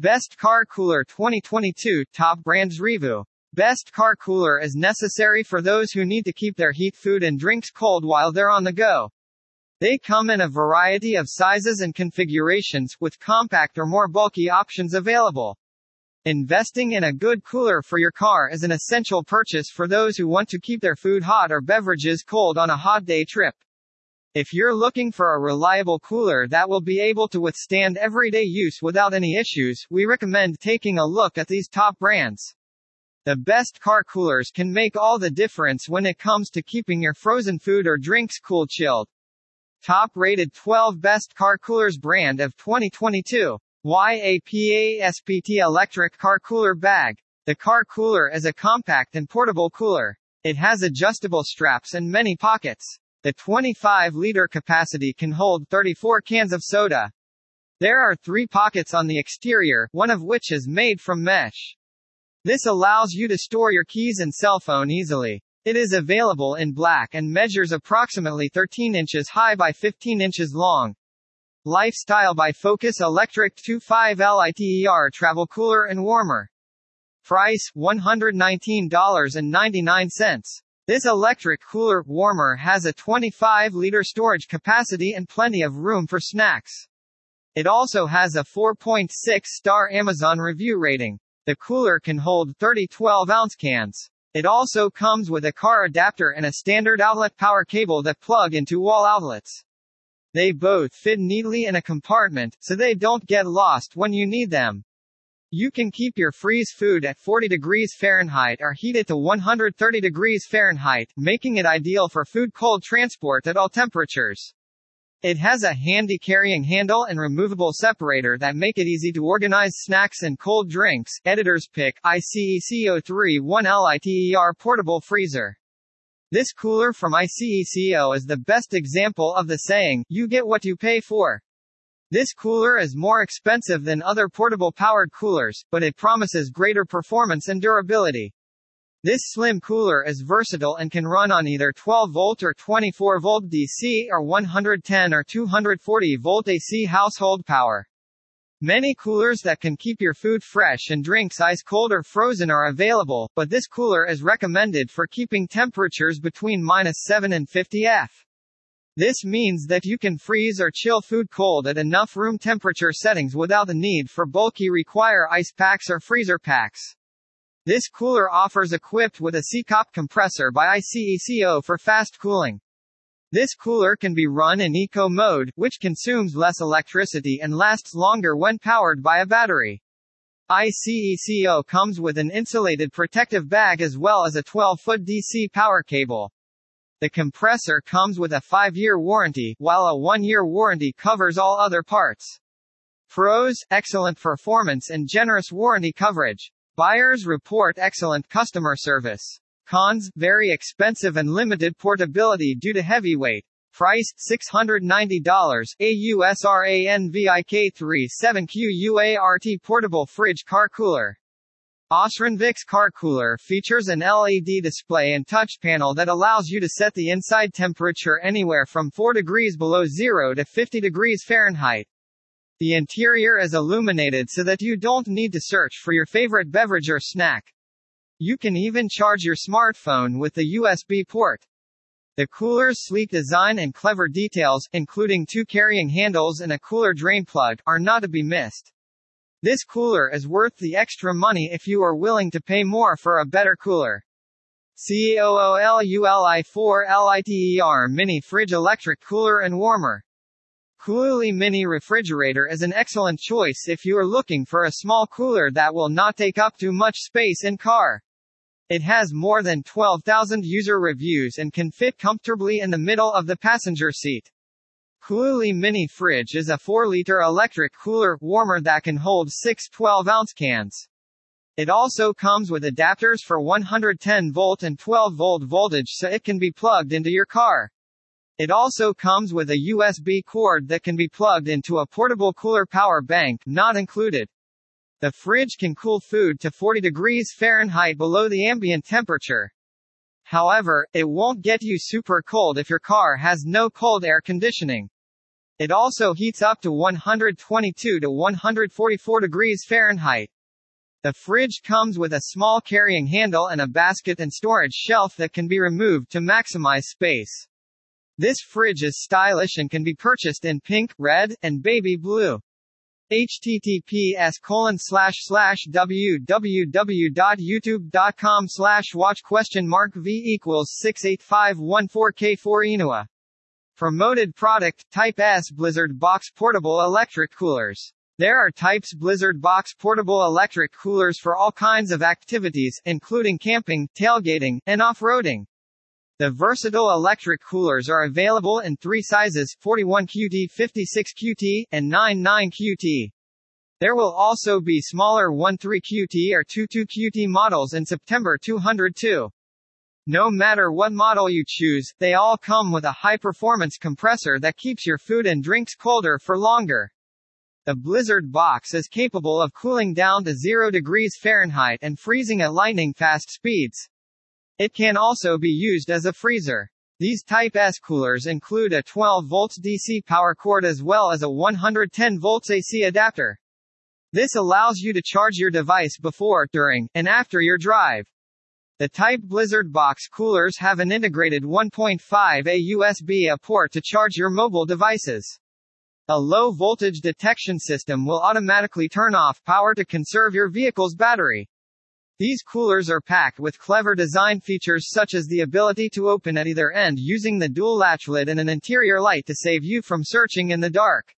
Best Car Cooler 2022 Top Brands Review. Best Car Cooler is necessary for those who need to keep their heat food and drinks cold while they're on the go. They come in a variety of sizes and configurations, with compact or more bulky options available. Investing in a good cooler for your car is an essential purchase for those who want to keep their food hot or beverages cold on a hot day trip. If you're looking for a reliable cooler that will be able to withstand everyday use without any issues, we recommend taking a look at these top brands. The best car coolers can make all the difference when it comes to keeping your frozen food or drinks cool chilled. Top rated 12 best car coolers brand of 2022. YAPASPT electric car cooler bag. The car cooler is a compact and portable cooler. It has adjustable straps and many pockets. The 25-liter capacity can hold 34 cans of soda. There are three pockets on the exterior, one of which is made from mesh. This allows you to store your keys and cell phone easily. It is available in black and measures approximately 13 inches high by 15 inches long. Lifestyle by Focus Electric 25 LITER Travel Cooler and Warmer. Price $119.99. This electric cooler warmer has a 25 liter storage capacity and plenty of room for snacks. It also has a 4.6 star Amazon review rating. The cooler can hold 30 12 ounce cans. It also comes with a car adapter and a standard outlet power cable that plug into wall outlets. They both fit neatly in a compartment, so they don't get lost when you need them. You can keep your freeze food at 40 degrees Fahrenheit or heat it to 130 degrees Fahrenheit, making it ideal for food cold transport at all temperatures. It has a handy carrying handle and removable separator that make it easy to organize snacks and cold drinks. Editor's pick ICECO3 1LITER portable freezer. This cooler from ICECO is the best example of the saying, you get what you pay for. This cooler is more expensive than other portable powered coolers, but it promises greater performance and durability. This slim cooler is versatile and can run on either 12 volt or 24 volt DC or 110 or 240 volt AC household power. Many coolers that can keep your food fresh and drinks ice cold or frozen are available, but this cooler is recommended for keeping temperatures between minus 7 and 50 F. This means that you can freeze or chill food cold at enough room temperature settings without the need for bulky require ice packs or freezer packs. This cooler offers equipped with a SECOP compressor by ICECO for fast cooling. This cooler can be run in eco mode, which consumes less electricity and lasts longer when powered by a battery. ICECO comes with an insulated protective bag as well as a 12-foot DC power cable. The compressor comes with a 5-year warranty, while a 1-year warranty covers all other parts. Pros, excellent performance and generous warranty coverage. Buyers report excellent customer service. Cons, very expensive and limited portability due to heavy weight. Price, $690, AUSRANVIK3 7QUART portable fridge car cooler. Osranvix car cooler features an LED display and touch panel that allows you to set the inside temperature anywhere from 4 degrees below zero to 50 degrees Fahrenheit. The interior is illuminated so that you don't need to search for your favorite beverage or snack. You can even charge your smartphone with the USB port. The cooler's sleek design and clever details, including two carrying handles and a cooler drain plug, are not to be missed. This cooler is worth the extra money if you are willing to pay more for a better cooler. COOLULI4LITER Mini Fridge Electric Cooler and Warmer. Kooli Mini Refrigerator is an excellent choice if you are looking for a small cooler that will not take up too much space in car. It has more than 12,000 user reviews and can fit comfortably in the middle of the passenger seat. Kooli Mini Fridge is a 4-liter electric cooler warmer that can hold six 12-ounce cans. It also comes with adapters for 110 volt and 12 volt voltage so it can be plugged into your car. It also comes with a USB cord that can be plugged into a portable cooler power bank, not included. The fridge can cool food to 40 degrees Fahrenheit below the ambient temperature. However, it won't get you super cold if your car has no cold air conditioning. It also heats up to 122 to 144 degrees Fahrenheit. The fridge comes with a small carrying handle and a basket and storage shelf that can be removed to maximize space. This fridge is stylish and can be purchased in pink, red, and baby blue https colon slash slash www.youtube.com slash watch question mark v equals 68514k4 Inua. Promoted product Type S Blizzard Box Portable Electric Coolers. There are Type S Blizzard Box portable electric coolers for all kinds of activities, including camping, tailgating, and off-roading. The versatile electric coolers are available in three sizes 41QT 56QT, and 99QT. There will also be smaller 13QT or 22QT models in September 202. No matter what model you choose, they all come with a high-performance compressor that keeps your food and drinks colder for longer. The Blizzard box is capable of cooling down to 0 degrees Fahrenheit and freezing at lightning-fast speeds. It can also be used as a freezer. These Type S coolers include a 12 volts DC power cord as well as a 110 volts AC adapter. This allows you to charge your device before, during, and after your drive. The Type Blizzard box coolers have an integrated 1.5A USB-A port to charge your mobile devices. A low voltage detection system will automatically turn off power to conserve your vehicle's battery. These coolers are packed with clever design features such as the ability to open at either end using the dual latch lid and an interior light to save you from searching in the dark.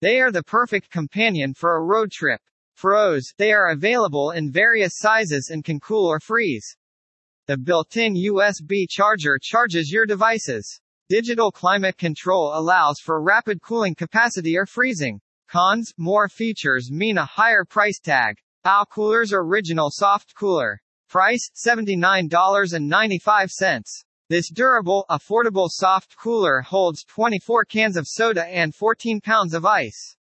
They are the perfect companion for a road trip. Pros, they are available in various sizes and can cool or freeze. The built-in USB charger charges your devices. Digital climate control allows for rapid cooling capacity or freezing. Cons, more features mean a higher price tag. POW Cooler's original soft cooler. Price, $79.95. This durable, affordable soft cooler holds 24 cans of soda and 14 pounds of ice.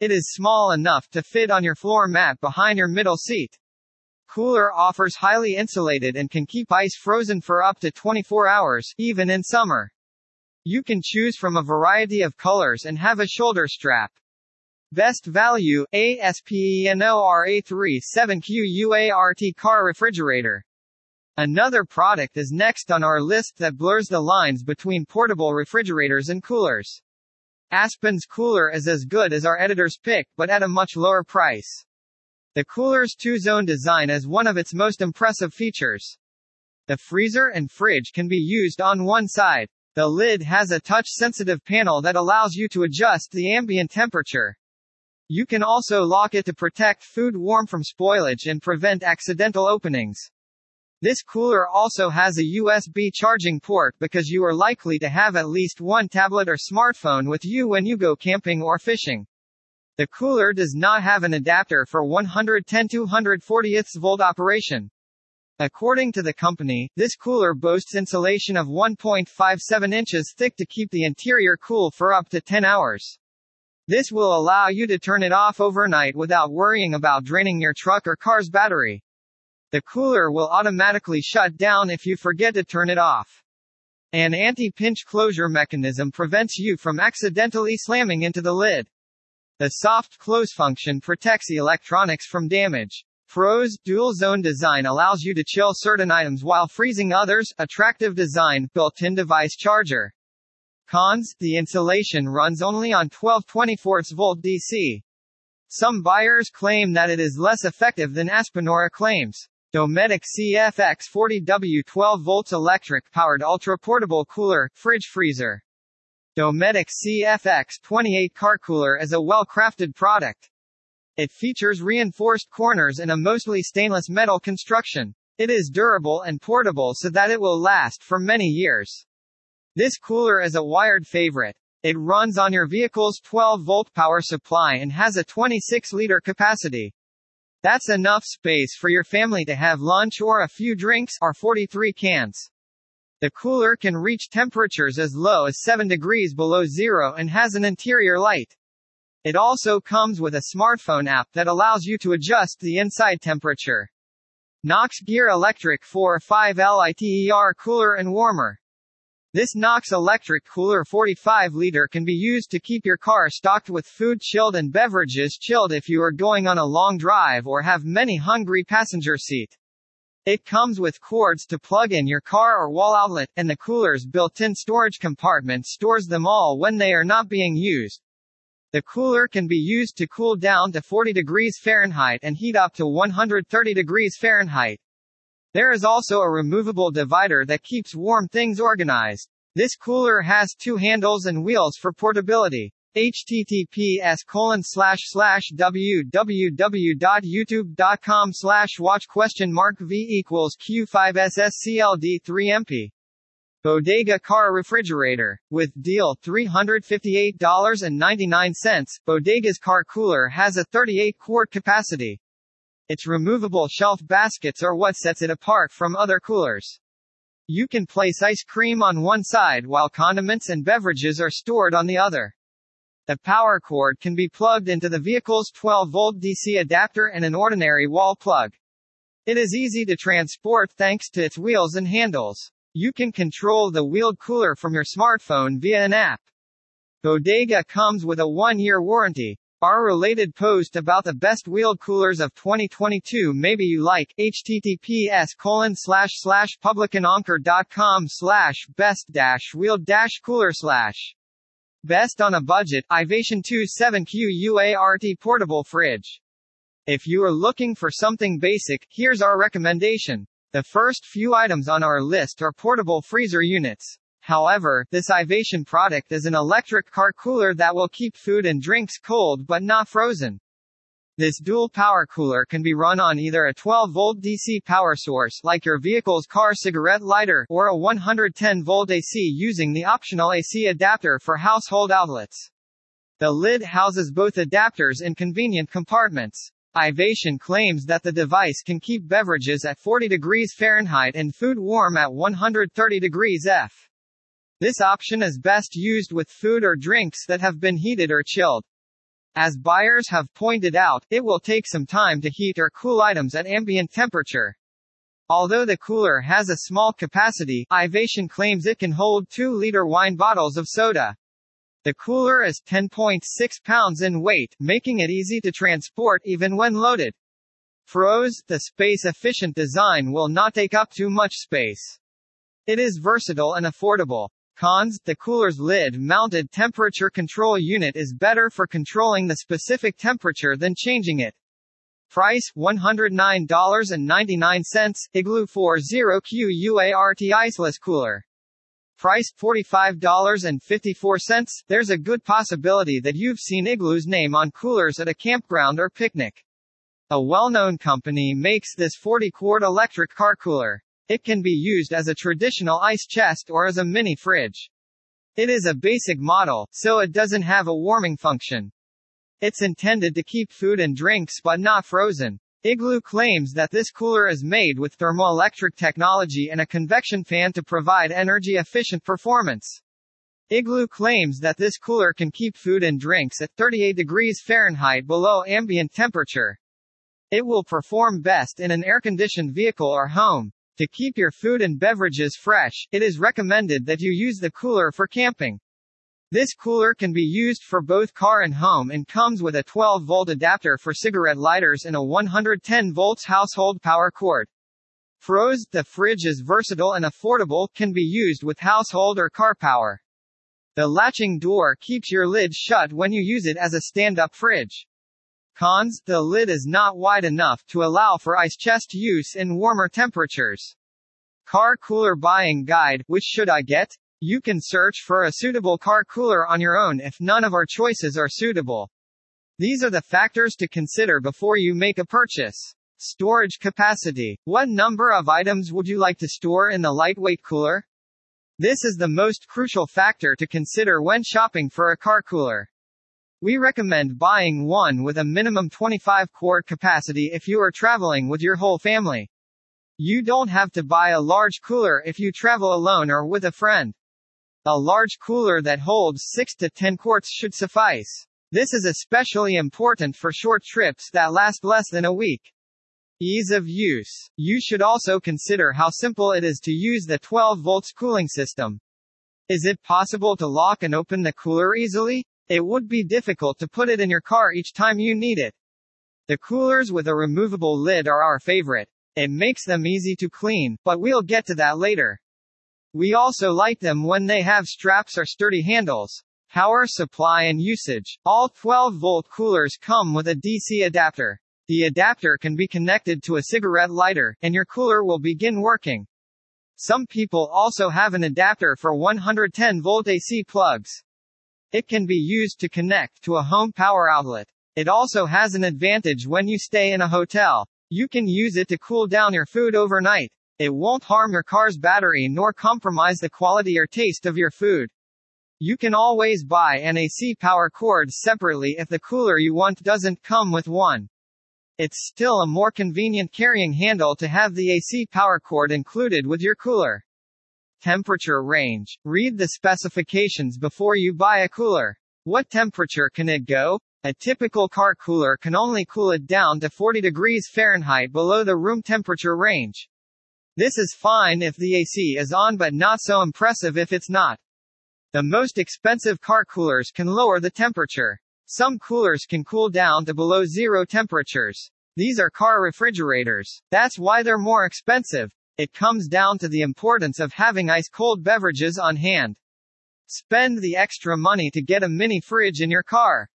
It is small enough to fit on your floor mat behind your middle seat. Cooler offers highly insulated and can keep ice frozen for up to 24 hours, even in summer. You can choose from a variety of colors and have a shoulder strap. Best Value, ASPENORA3 7QUART car refrigerator. Another product is next on our list that blurs the lines between portable refrigerators and coolers. Aspen's cooler is as good as our editor's pick, but at a much lower price. The cooler's two-zone design is one of its most impressive features. The freezer and fridge can be used on one side. The lid has a touch-sensitive panel that allows you to adjust the ambient temperature. You can also lock it to protect food warm from spoilage and prevent accidental openings. This cooler also has a USB charging port because you are likely to have at least one tablet or smartphone with you when you go camping or fishing. The cooler does not have an adapter for 110 240 volt operation. According to the company, this cooler boasts insulation of 1.57 inches thick to keep the interior cool for up to 10 hours. This will allow you to turn it off overnight without worrying about draining your truck or car's battery. The cooler will automatically shut down if you forget to turn it off. An anti-pinch closure mechanism prevents you from accidentally slamming into the lid. The soft close function protects the electronics from damage. Pros dual zone design allows you to chill certain items while freezing others. Attractive design, built-in device charger. Cons, the insulation runs only on 12 24 volt DC. Some buyers claim that it is less effective than Aspenora claims. Dometic CFX 40W 12 volts electric powered ultra portable cooler, fridge freezer. Dometic CFX 28 car cooler is a well-crafted product. It features reinforced corners and a mostly stainless metal construction. It is durable and portable so that it will last for many years. This cooler is a wired favorite. It runs on your vehicle's 12-volt power supply and has a 26-liter capacity. That's enough space for your family to have lunch or a few drinks, or 43 cans. The cooler can reach temperatures as low as 7 degrees below zero and has an interior light. It also comes with a smartphone app that allows you to adjust the inside temperature. Knox Gear Electric 4 5 LITER Cooler and Warmer This Knox electric cooler 45 liter can be used to keep your car stocked with food chilled and beverages chilled if you are going on a long drive or have many hungry passenger seat. It comes with cords to plug in your car or wall outlet, and the cooler's built-in storage compartment stores them all when they are not being used. The cooler can be used to cool down to 40 degrees Fahrenheit and heat up to 130 degrees Fahrenheit. There is also a removable divider that keeps warm things organized. This cooler has two handles and wheels for portability. Https colon slash slash www.youtube.com slash watch question mark v equals q5sscld3mp Bodega car refrigerator. With deal $358.99, Bodega's car cooler has a 38 quart capacity. Its removable shelf baskets are what sets it apart from other coolers. You can place ice cream on one side while condiments and beverages are stored on the other. The power cord can be plugged into the vehicle's 12-volt DC adapter and an ordinary wall plug. It is easy to transport thanks to its wheels and handles. You can control the wheeled cooler from your smartphone via an app. Bodega comes with a one-year warranty. Our related post about the best wheeled coolers of 2022 maybe you like https colon slash slash publicananker.com slash best dash wheeled dash cooler slash best on a budget Ivation 2 7q UART portable fridge. If you are looking for something basic, here's our recommendation. The first few items on our list are portable freezer units. However, this Ivation product is an electric car cooler that will keep food and drinks cold but not frozen. This dual power cooler can be run on either a 12-volt DC power source like your vehicle's car cigarette lighter or a 110-volt AC using the optional AC adapter for household outlets. The lid houses both adapters in convenient compartments. Ivation claims that the device can keep beverages at 40 degrees Fahrenheit and food warm at 130 degrees F. This option is best used with food or drinks that have been heated or chilled. As buyers have pointed out, it will take some time to heat or cool items at ambient temperature. Although the cooler has a small capacity, Ivation claims it can hold 2-liter wine bottles of soda. The cooler is 10.6 pounds in weight, making it easy to transport even when loaded. Froze, the space-efficient design will not take up too much space. It is versatile and affordable. Cons, the cooler's lid-mounted temperature control unit is better for controlling the specific temperature than changing it. Price, $109.99, Igloo 40Q UART Iceless Cooler. Price, $45.54. There's a good possibility that you've seen Igloo's name on coolers at a campground or picnic. A well-known company makes this 40-quart electric car cooler. It can be used as a traditional ice chest or as a mini fridge. It is a basic model, so it doesn't have a warming function. It's intended to keep food and drinks but not frozen. Igloo claims that this cooler is made with thermoelectric technology and a convection fan to provide energy-efficient performance. Igloo claims that this cooler can keep food and drinks at 38 degrees Fahrenheit below ambient temperature. It will perform best in an air-conditioned vehicle or home. To keep your food and beverages fresh, it is recommended that you use the cooler for camping. This cooler can be used for both car and home and comes with a 12-volt adapter for cigarette lighters and a 110 volts household power cord. Froze, the fridge is versatile and affordable, can be used with household or car power. The latching door keeps your lid shut when you use it as a stand-up fridge. Cons, the lid is not wide enough to allow for ice chest use in warmer temperatures. Car cooler buying guide, which should I get? You can search for a suitable car cooler on your own if none of our choices are suitable. These are the factors to consider before you make a purchase. Storage capacity. What number of items would you like to store in the lightweight cooler? This is the most crucial factor to consider when shopping for a car cooler. We recommend buying one with a minimum 25 quart capacity if you are traveling with your whole family. You don't have to buy a large cooler if you travel alone or with a friend. A large cooler that holds 6 to 10 quarts should suffice. This is especially important for short trips that last less than a week. Ease of use. You should also consider how simple it is to use the 12 volts cooling system. Is it possible to lock and open the cooler easily? It would be difficult to put it in your car each time you need it. The coolers with a removable lid are our favorite. It makes them easy to clean, but we'll get to that later. We also like them when they have straps or sturdy handles. Power supply and usage. All 12 volt coolers come with a DC adapter. The adapter can be connected to a cigarette lighter, and your cooler will begin working. Some people also have an adapter for 110 volt AC plugs. It can be used to connect to a home power outlet. It also has an advantage when you stay in a hotel. You can use it to cool down your food overnight. It won't harm your car's battery nor compromise the quality or taste of your food. You can always buy an AC power cord separately if the cooler you want doesn't come with one. It's still a more convenient carrying handle to have the AC power cord included with your cooler. Temperature range. Read the specifications before you buy a cooler. What temperature can it go? A typical car cooler can only cool it down to 40 degrees Fahrenheit below the room temperature range. This is fine if the AC is on but not so impressive if it's not. The most expensive car coolers can lower the temperature. Some coolers can cool down to below zero temperatures. These are car refrigerators. That's why they're more expensive. It comes down to the importance of having ice cold beverages on hand. Spend the extra money to get a mini fridge in your car.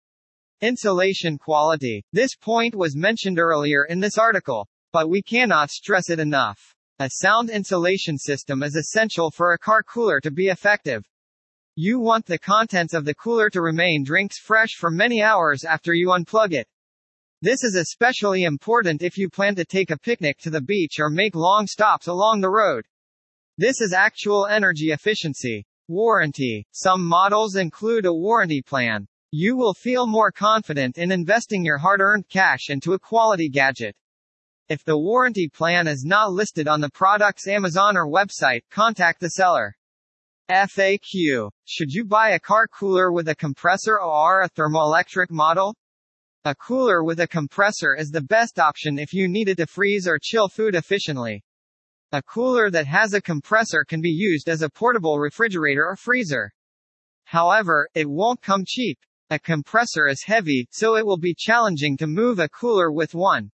Insulation quality. This point was mentioned earlier in this article, but we cannot stress it enough. A sound insulation system is essential for a car cooler to be effective. You want the contents of the cooler to remain drinks fresh for many hours after you unplug it. This is especially important if you plan to take a picnic to the beach or make long stops along the road. This is actual energy efficiency. Warranty. Some models include a warranty plan. You will feel more confident in investing your hard-earned cash into a quality gadget. If the warranty plan is not listed on the product's Amazon or website, contact the seller. FAQ. Should you buy a car cooler with a compressor or a thermoelectric model? A cooler with a compressor is the best option if you needed to freeze or chill food efficiently. A cooler that has a compressor can be used as a portable refrigerator or freezer. However, it won't come cheap. A compressor is heavy, so it will be challenging to move a cooler with one.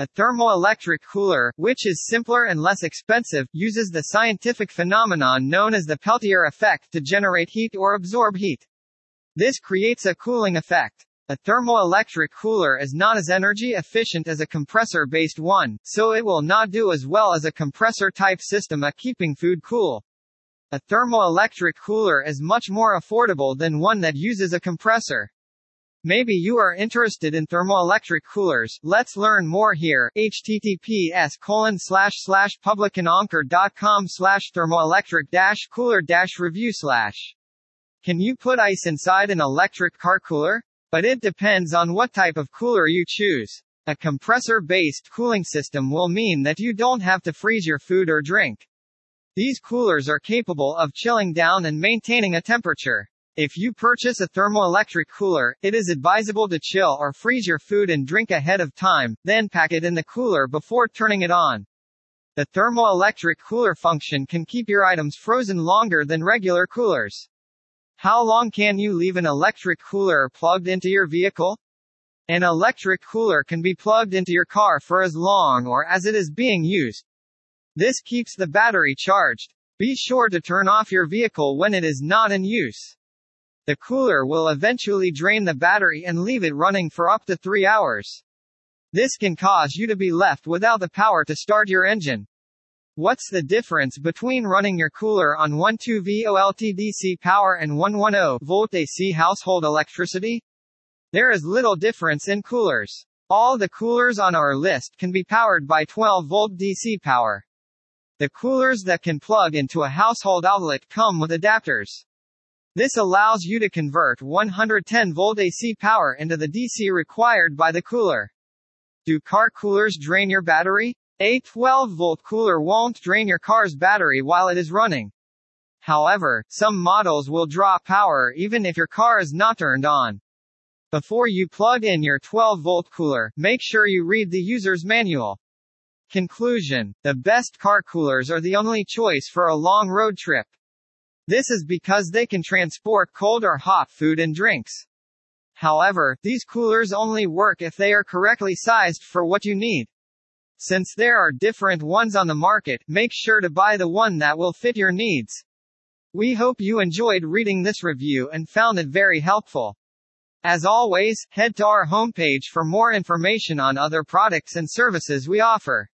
A thermoelectric cooler, which is simpler and less expensive, uses the scientific phenomenon known as the Peltier effect to generate heat or absorb heat. This creates a cooling effect. A thermoelectric cooler is not as energy efficient as a compressor-based one, so it will not do as well as a compressor-type system at keeping food cool. A thermoelectric cooler is much more affordable than one that uses a compressor. Maybe you are interested in thermoelectric coolers. Let's learn more here. https colon slash slash publicananker.com slash thermoelectric dash cooler dash review slash. Can you put ice inside an electric car cooler? But it depends on what type of cooler you choose. A compressor-based cooling system will mean that you don't have to freeze your food or drink. These coolers are capable of chilling down and maintaining a temperature. If you purchase a thermoelectric cooler, it is advisable to chill or freeze your food and drink ahead of time, then pack it in the cooler before turning it on. The thermoelectric cooler function can keep your items frozen longer than regular coolers. How long can you leave an electric cooler plugged into your vehicle? An electric cooler can be plugged into your car for as long or as it is being used. This keeps the battery charged. Be sure to turn off your vehicle when it is not in use. The cooler will eventually drain the battery and leave it running for up to 3 hours. This can cause you to be left without the power to start your engine. What's the difference between running your cooler on 12 volt DC power and 110 volt AC household electricity? There is little difference in coolers. All the coolers on our list can be powered by 12 volt DC power. The coolers that can plug into a household outlet come with adapters. This allows you to convert 110 volt AC power into the DC required by the cooler. Do car coolers drain your battery? A 12 volt cooler won't drain your car's battery while it is running. However, some models will draw power even if your car is not turned on. Before you plug in your 12 volt cooler, make sure you read the user's manual. Conclusion The best car coolers are the only choice for a long road trip. This is because they can transport cold or hot food and drinks. However, these coolers only work if they are correctly sized for what you need. Since there are different ones on the market, make sure to buy the one that will fit your needs. We hope you enjoyed reading this review and found it very helpful. As always, head to our homepage for more information on other products and services we offer.